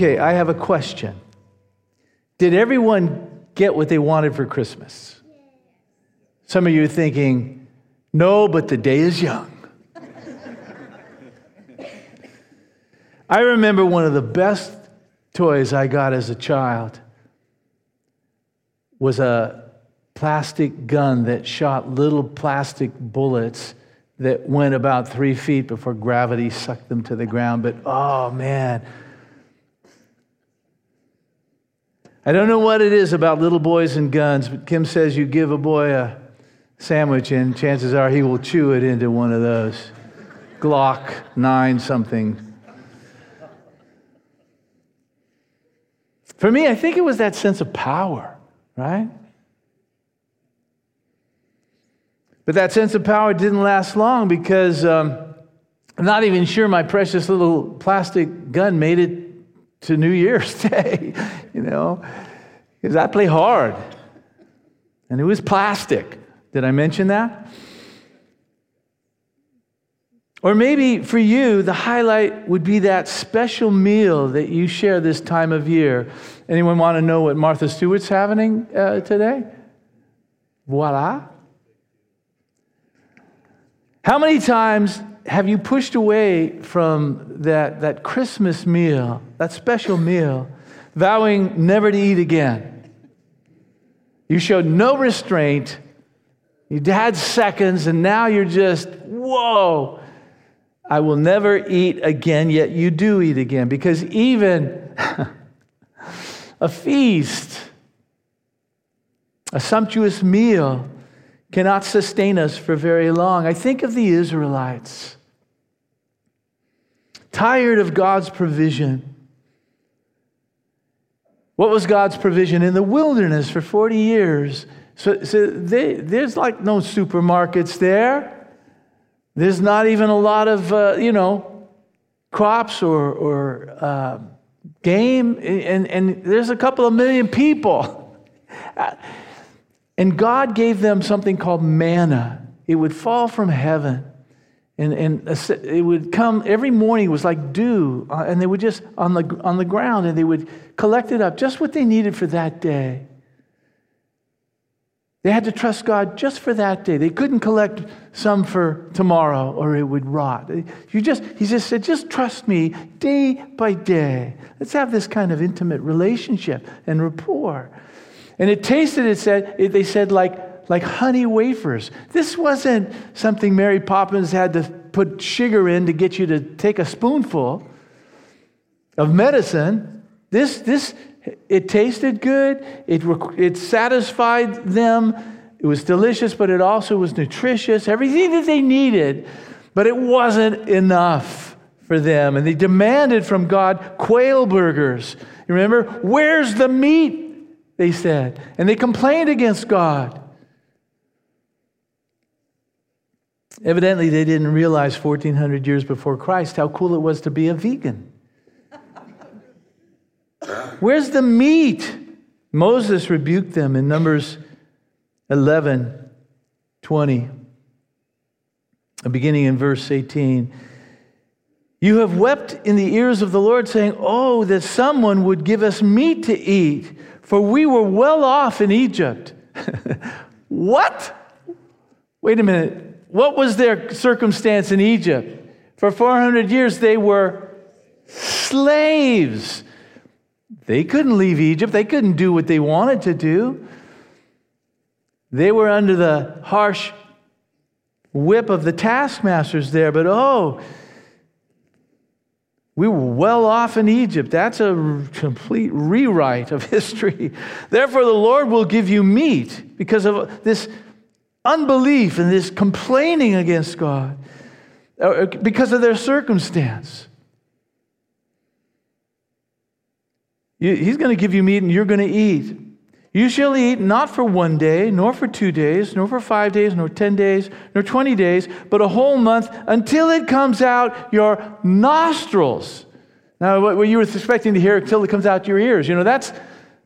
Okay, I have a question. Did everyone get what they wanted for Christmas? Some of you are thinking, no, but the day is young. I remember one of the best toys I got as a child was a plastic gun that shot little plastic bullets that went about three feet before gravity sucked them to the ground. But oh man, I don't know what it is about little boys and guns, but Kim says you give a boy a sandwich, and chances are he will chew it into one of those Glock 9 something. For me, I think it was that sense of power, right? But that sense of power didn't last long because um, I'm not even sure my precious little plastic gun made it to New Year's Day, you know, because I play hard. And it was plastic. Did I mention that? Or maybe for you, the highlight would be that special meal that you share this time of year. Anyone want to know what Martha Stewart's having uh, today? Voila. How many times have you pushed away from that, that Christmas meal, that special meal, vowing never to eat again? You showed no restraint. You had seconds, and now you're just, whoa, I will never eat again, yet you do eat again. Because even a feast, a sumptuous meal, cannot sustain us for very long. I think of the Israelites, tired of God's provision. What was God's provision? In the wilderness for 40 years. So, so they, there's like no supermarkets there. There's not even a lot of, uh, you know, crops or, or uh, game. And, and there's a couple of million people. And God gave them something called manna. It would fall from heaven. And, and it would come every morning, it was like dew, uh, and they would just on the, on the ground, and they would collect it up, just what they needed for that day. They had to trust God just for that day. They couldn't collect some for tomorrow or it would rot. You just, he just said, just trust me day by day. Let's have this kind of intimate relationship and rapport. And it tasted, it said, it, they said, like, like honey wafers. This wasn't something Mary Poppins had to put sugar in to get you to take a spoonful of medicine. This, this, it tasted good. It, it satisfied them. It was delicious, but it also was nutritious. Everything that they needed, but it wasn't enough for them. And they demanded from God quail burgers. You remember? Where's the meat? they said. And they complained against God. Evidently, they didn't realize 1400 years before Christ how cool it was to be a vegan. Where's the meat? Moses rebuked them in Numbers 11 20, beginning in verse 18. You have wept in the ears of the Lord, saying, Oh, that someone would give us meat to eat for we were well off in Egypt. what? Wait a minute. What was their circumstance in Egypt? For 400 years, they were slaves. They couldn't leave Egypt, they couldn't do what they wanted to do. They were under the harsh whip of the taskmasters there, but oh, we were well off in Egypt. That's a complete rewrite of history. Therefore, the Lord will give you meat because of this unbelief and this complaining against God, uh, because of their circumstance. He's going to give you meat and you're going to eat. You shall eat not for one day, nor for two days, nor for five days, nor ten days, nor twenty days, but a whole month until it comes out your nostrils. Now, what you were expecting to hear until it comes out your ears, you know, that's,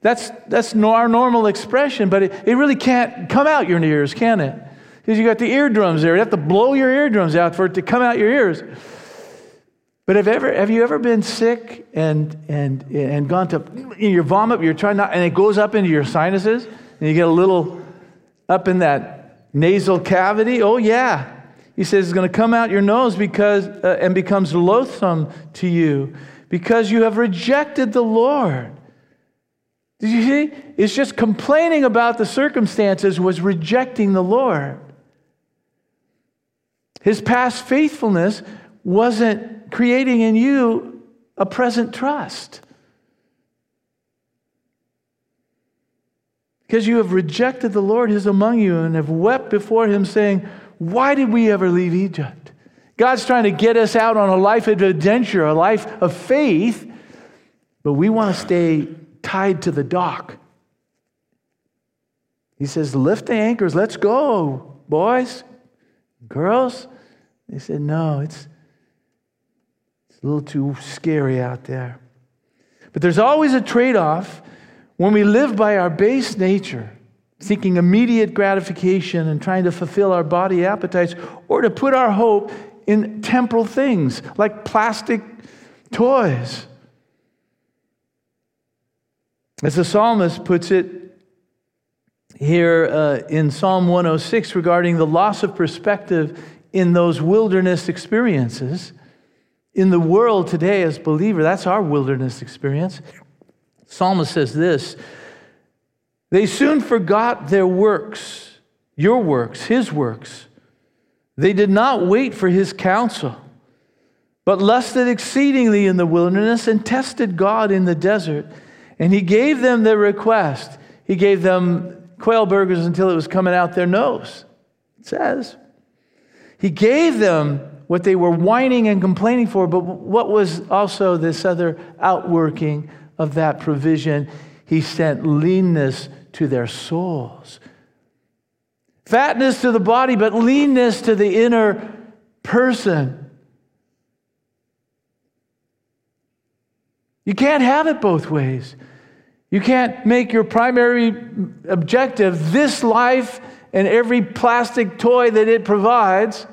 that's, that's our normal expression, but it, it really can't come out your ears, can it? Because you got the eardrums there. You have to blow your eardrums out for it to come out your ears. But have, ever, have you ever been sick and, and, and gone to, in your vomit, you're trying not, and it goes up into your sinuses, and you get a little up in that nasal cavity? Oh, yeah. He says it's going to come out your nose because, uh, and becomes loathsome to you because you have rejected the Lord. Did you see? It's just complaining about the circumstances was rejecting the Lord. His past faithfulness wasn't creating in you a present trust. Because you have rejected the Lord who's among you and have wept before him, saying, Why did we ever leave Egypt? God's trying to get us out on a life of adventure, a life of faith, but we want to stay tied to the dock. He says, Lift the anchors, let's go, boys, girls. They said, No, it's, it's a little too scary out there. But there's always a trade off when we live by our base nature, seeking immediate gratification and trying to fulfill our body appetites, or to put our hope in temporal things like plastic toys. As the psalmist puts it here uh, in Psalm 106 regarding the loss of perspective in those wilderness experiences, in the world today as believer, that's our wilderness experience. Psalmist says this They soon forgot their works, your works, his works. They did not wait for his counsel, but lusted exceedingly in the wilderness and tested God in the desert. And he gave them their request. He gave them quail burgers until it was coming out their nose. It says. He gave them what they were whining and complaining for, but what was also this other outworking of that provision, he sent leanness to their souls. Fatness to the body, but leanness to the inner person. You can't have it both ways. You can't make your primary objective this life and every plastic toy that it provides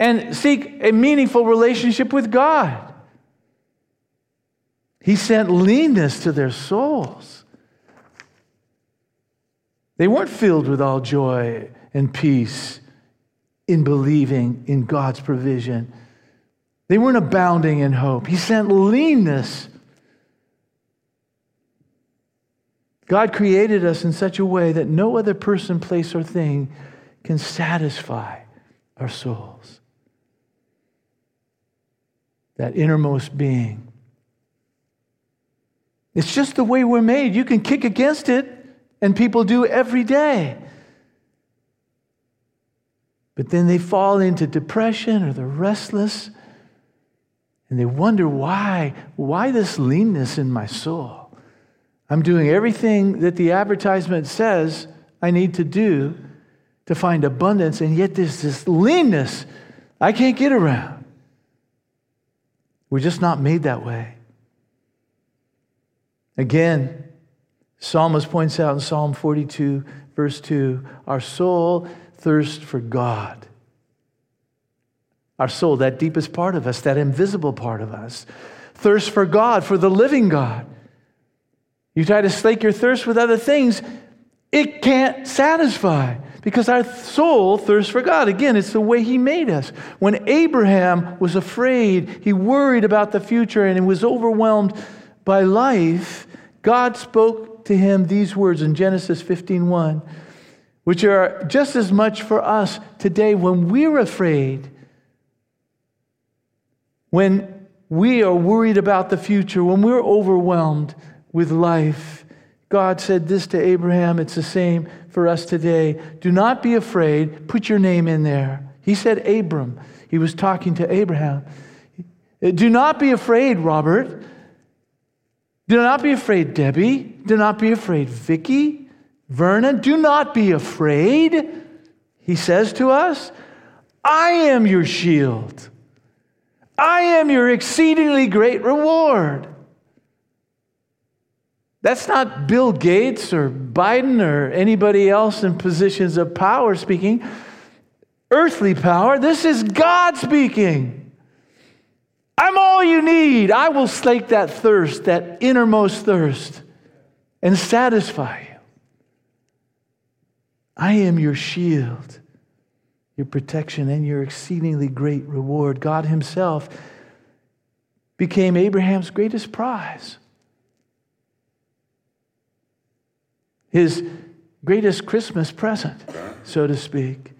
and seek a meaningful relationship with God. He sent leanness to their souls. They weren't filled with all joy and peace in believing in God's provision. They weren't abounding in hope. He sent leanness. God created us in such a way that no other person, place, or thing can satisfy our souls. That innermost being it's just the way we're made. You can kick against it, and people do every day. But then they fall into depression or they're restless and they wonder why, why this leanness in my soul? I'm doing everything that the advertisement says I need to do to find abundance, and yet there's this leanness I can't get around. We're just not made that way. Again, Psalmist points out in Psalm 42, verse 2 our soul thirsts for God. Our soul, that deepest part of us, that invisible part of us, Thirst for God, for the living God. You try to slake your thirst with other things, it can't satisfy because our soul thirsts for God. Again, it's the way He made us. When Abraham was afraid, he worried about the future and he was overwhelmed by life, God spoke to him these words in Genesis 15:1, which are just as much for us today when we're afraid, when we are worried about the future, when we're overwhelmed with life. God said this to Abraham. It's the same for us today. Do not be afraid. Put your name in there. He said Abram. He was talking to Abraham. Do not be afraid, Robert. Do not be afraid, Debbie. Do not be afraid, Vicky, Vernon. Do not be afraid. He says to us, I am your shield. I am your exceedingly great reward. That's not Bill Gates or Biden or anybody else in positions of power speaking. Earthly power. This is God speaking. I'm all you need. I will slake that thirst, that innermost thirst, and satisfy you. I am your shield, your protection, and your exceedingly great reward. God Himself became Abraham's greatest prize. His greatest Christmas present, so to speak.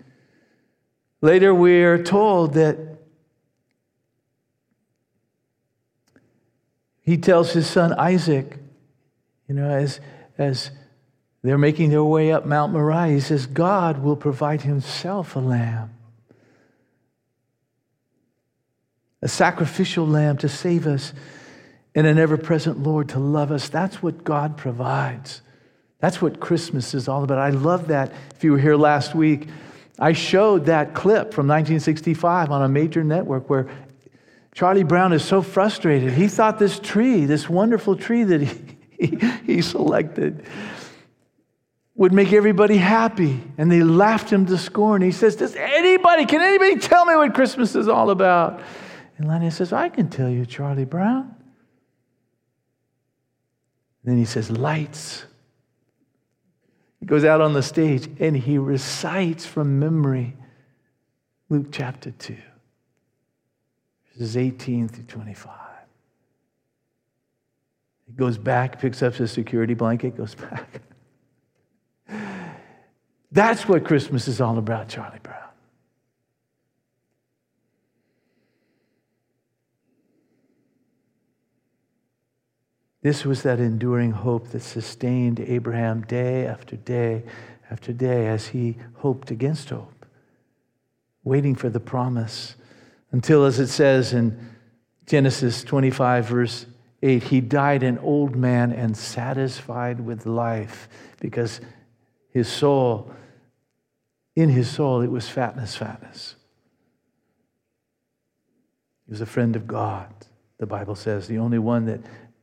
Later, we are told that he tells his son Isaac, you know, as, as they're making their way up Mount Moriah, he says, God will provide himself a lamb, a sacrificial lamb to save us, and an ever present Lord to love us. That's what God provides. That's what Christmas is all about. I love that. If you were here last week, I showed that clip from 1965 on a major network where Charlie Brown is so frustrated. He thought this tree, this wonderful tree that he, he, he selected, would make everybody happy. And they laughed him to scorn. He says, Does anybody, can anybody tell me what Christmas is all about? And Lenny says, I can tell you, Charlie Brown. And then he says, Lights. He goes out on the stage and he recites from memory Luke chapter 2, verses 18 through 25. He goes back, picks up his security blanket, goes back. That's what Christmas is all about, Charlie Brown. This was that enduring hope that sustained Abraham day after day after day as he hoped against hope, waiting for the promise until, as it says in Genesis 25, verse 8, he died an old man and satisfied with life because his soul, in his soul, it was fatness, fatness. He was a friend of God, the Bible says, the only one that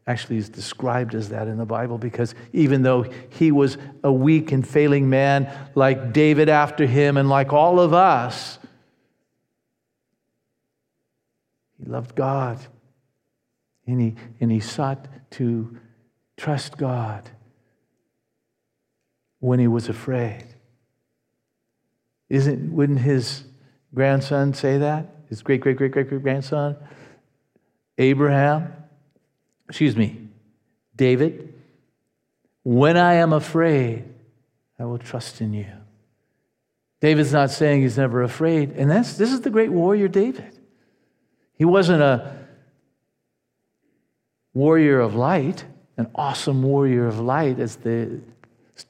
actually is described as that in the Bible because even though he was a weak and failing man like David after him and like all of us, he loved God. And he, and he sought to trust God when he was afraid. Isn't, wouldn't his grandson say that? His great, great, great, great, great grandson? Abraham? excuse me, David, when I am afraid, I will trust in you. David's not saying he's never afraid. And that's, this is the great warrior David. He wasn't a warrior of light, an awesome warrior of light, as the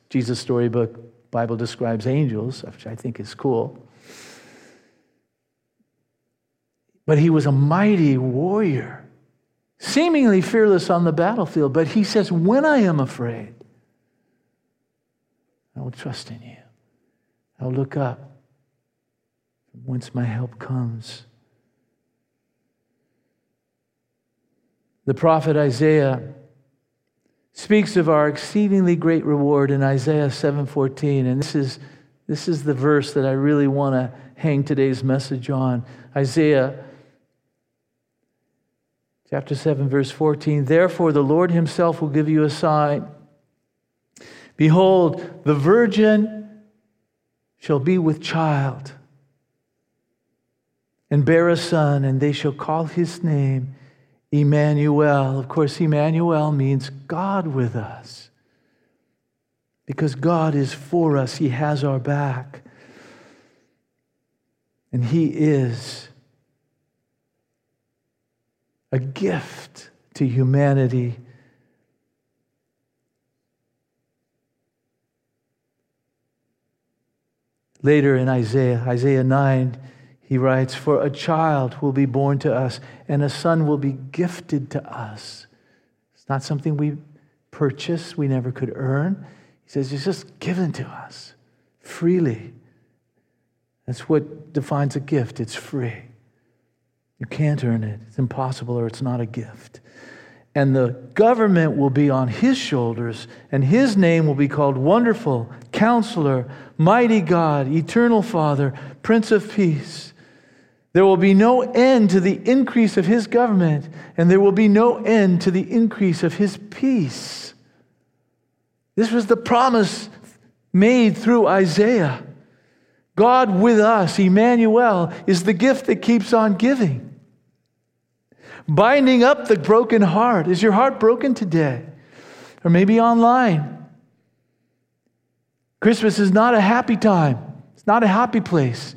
Jesus storybook Bible describes angels, which I think is cool. But he was a mighty warrior seemingly fearless on the battlefield, but he says, When I am afraid, I will trust in you. I'll look up from whence my help comes. The prophet Isaiah speaks of our exceedingly great reward in Isaiah 7:14 and this is this is the verse that I really want to hang today's message on. Isaiah Chapter 7, verse 14. Therefore, the Lord himself will give you a sign. Behold, the virgin shall be with child and bear a son, and they shall call his name Emmanuel. Of course, Emmanuel means God with us. Because God is for us, He has our back. And He is a gift to humanity. Later in Isaiah, Isaiah 9, he writes, For a child will be born to us, and a son will be gifted to us. It's not something we purchase, we never could earn. He says it's just given to us freely. That's what defines a gift it's free. You can't earn it. It's impossible or it's not a gift. And the government will be on his shoulders, and his name will be called Wonderful, Counselor, Mighty God, Eternal Father, Prince of Peace. There will be no end to the increase of his government, and there will be no end to the increase of his peace. This was the promise made through Isaiah. God with us, Emmanuel, is the gift that keeps on giving. Binding up the broken heart. Is your heart broken today? Or maybe online. Christmas is not a happy time, it's not a happy place.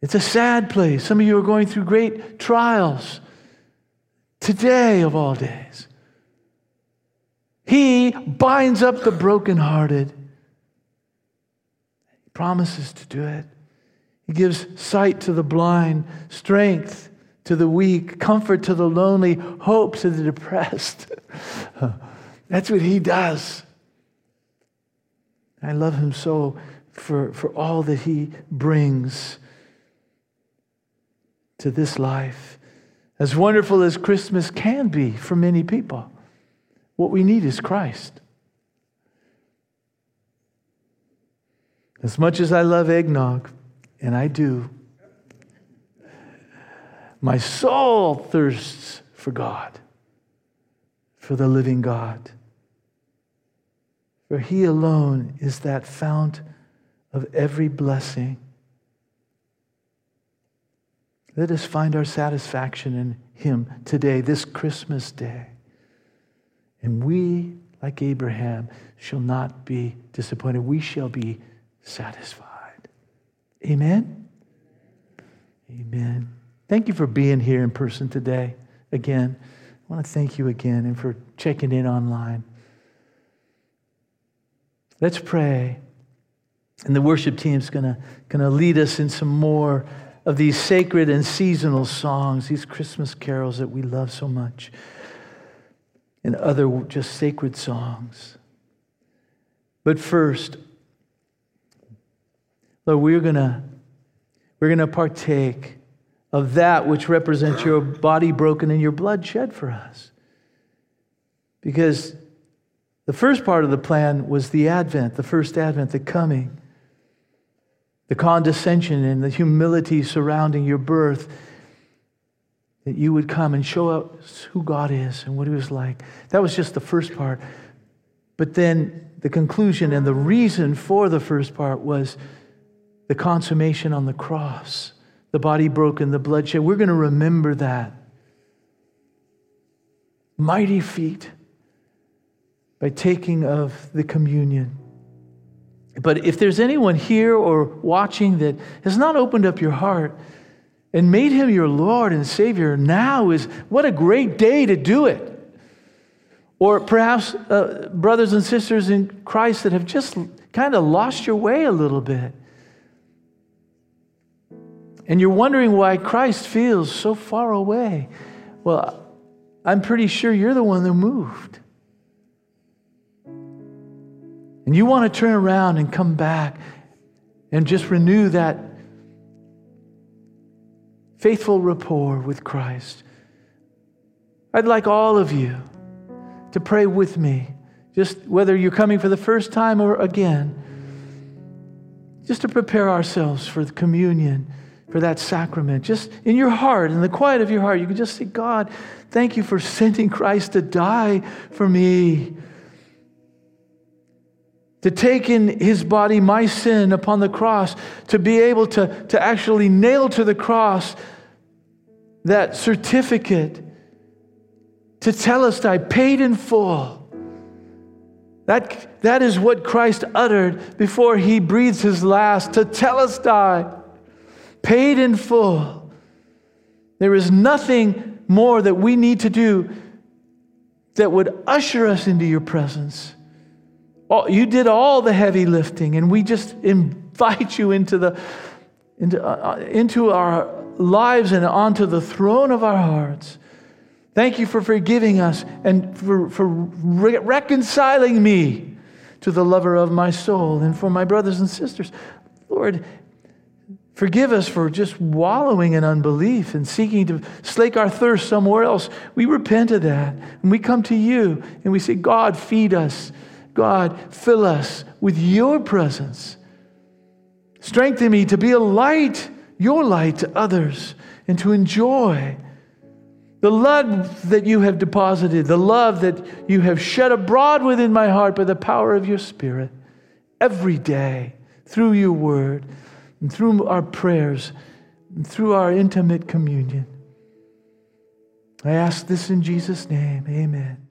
It's a sad place. Some of you are going through great trials today, of all days. He binds up the brokenhearted. He promises to do it. He gives sight to the blind, strength to the weak, comfort to the lonely, hope to the depressed. That's what he does. I love him so for, for all that he brings to this life. As wonderful as Christmas can be for many people, what we need is Christ. As much as I love eggnog, and I do, my soul thirsts for God, for the living God. For He alone is that fount of every blessing. Let us find our satisfaction in Him today, this Christmas day. And we, like Abraham, shall not be disappointed. We shall be satisfied. Amen? Amen. Thank you for being here in person today. Again, I want to thank you again and for checking in online. Let's pray. And the worship team's going to, going to lead us in some more of these sacred and seasonal songs, these Christmas carols that we love so much, and other just sacred songs. But first, Lord, we're to we're to partake of that which represents your body broken and your blood shed for us. Because the first part of the plan was the advent, the first advent, the coming the condescension and the humility surrounding your birth, that you would come and show us who God is and what He was like. That was just the first part. But then the conclusion and the reason for the first part was the consummation on the cross, the body broken, the bloodshed. We're going to remember that. Mighty feat by taking of the communion. But if there's anyone here or watching that has not opened up your heart and made him your Lord and Savior, now is what a great day to do it. Or perhaps uh, brothers and sisters in Christ that have just kind of lost your way a little bit. And you're wondering why Christ feels so far away. Well, I'm pretty sure you're the one that moved and you want to turn around and come back and just renew that faithful rapport with Christ, I'd like all of you to pray with me, just whether you're coming for the first time or again, just to prepare ourselves for the communion, for that sacrament. Just in your heart, in the quiet of your heart, you can just say, God, thank you for sending Christ to die for me to take in his body my sin upon the cross, to be able to, to actually nail to the cross that certificate to tell us that I paid in full. That, that is what Christ uttered before he breathes his last to tell us die. Paid in full. There is nothing more that we need to do that would usher us into your presence you did all the heavy lifting, and we just invite you into, the, into, uh, uh, into our lives and onto the throne of our hearts. Thank you for forgiving us and for, for re- reconciling me to the lover of my soul and for my brothers and sisters. Lord, forgive us for just wallowing in unbelief and seeking to slake our thirst somewhere else. We repent of that. And we come to you and we say, God, feed us. God, fill us with your presence. Strengthen me to be a light, your light to others, and to enjoy the love that you have deposited, the love that you have shed abroad within my heart by the power of your Spirit every day through your word and through our prayers and through our intimate communion. I ask this in Jesus' name. Amen.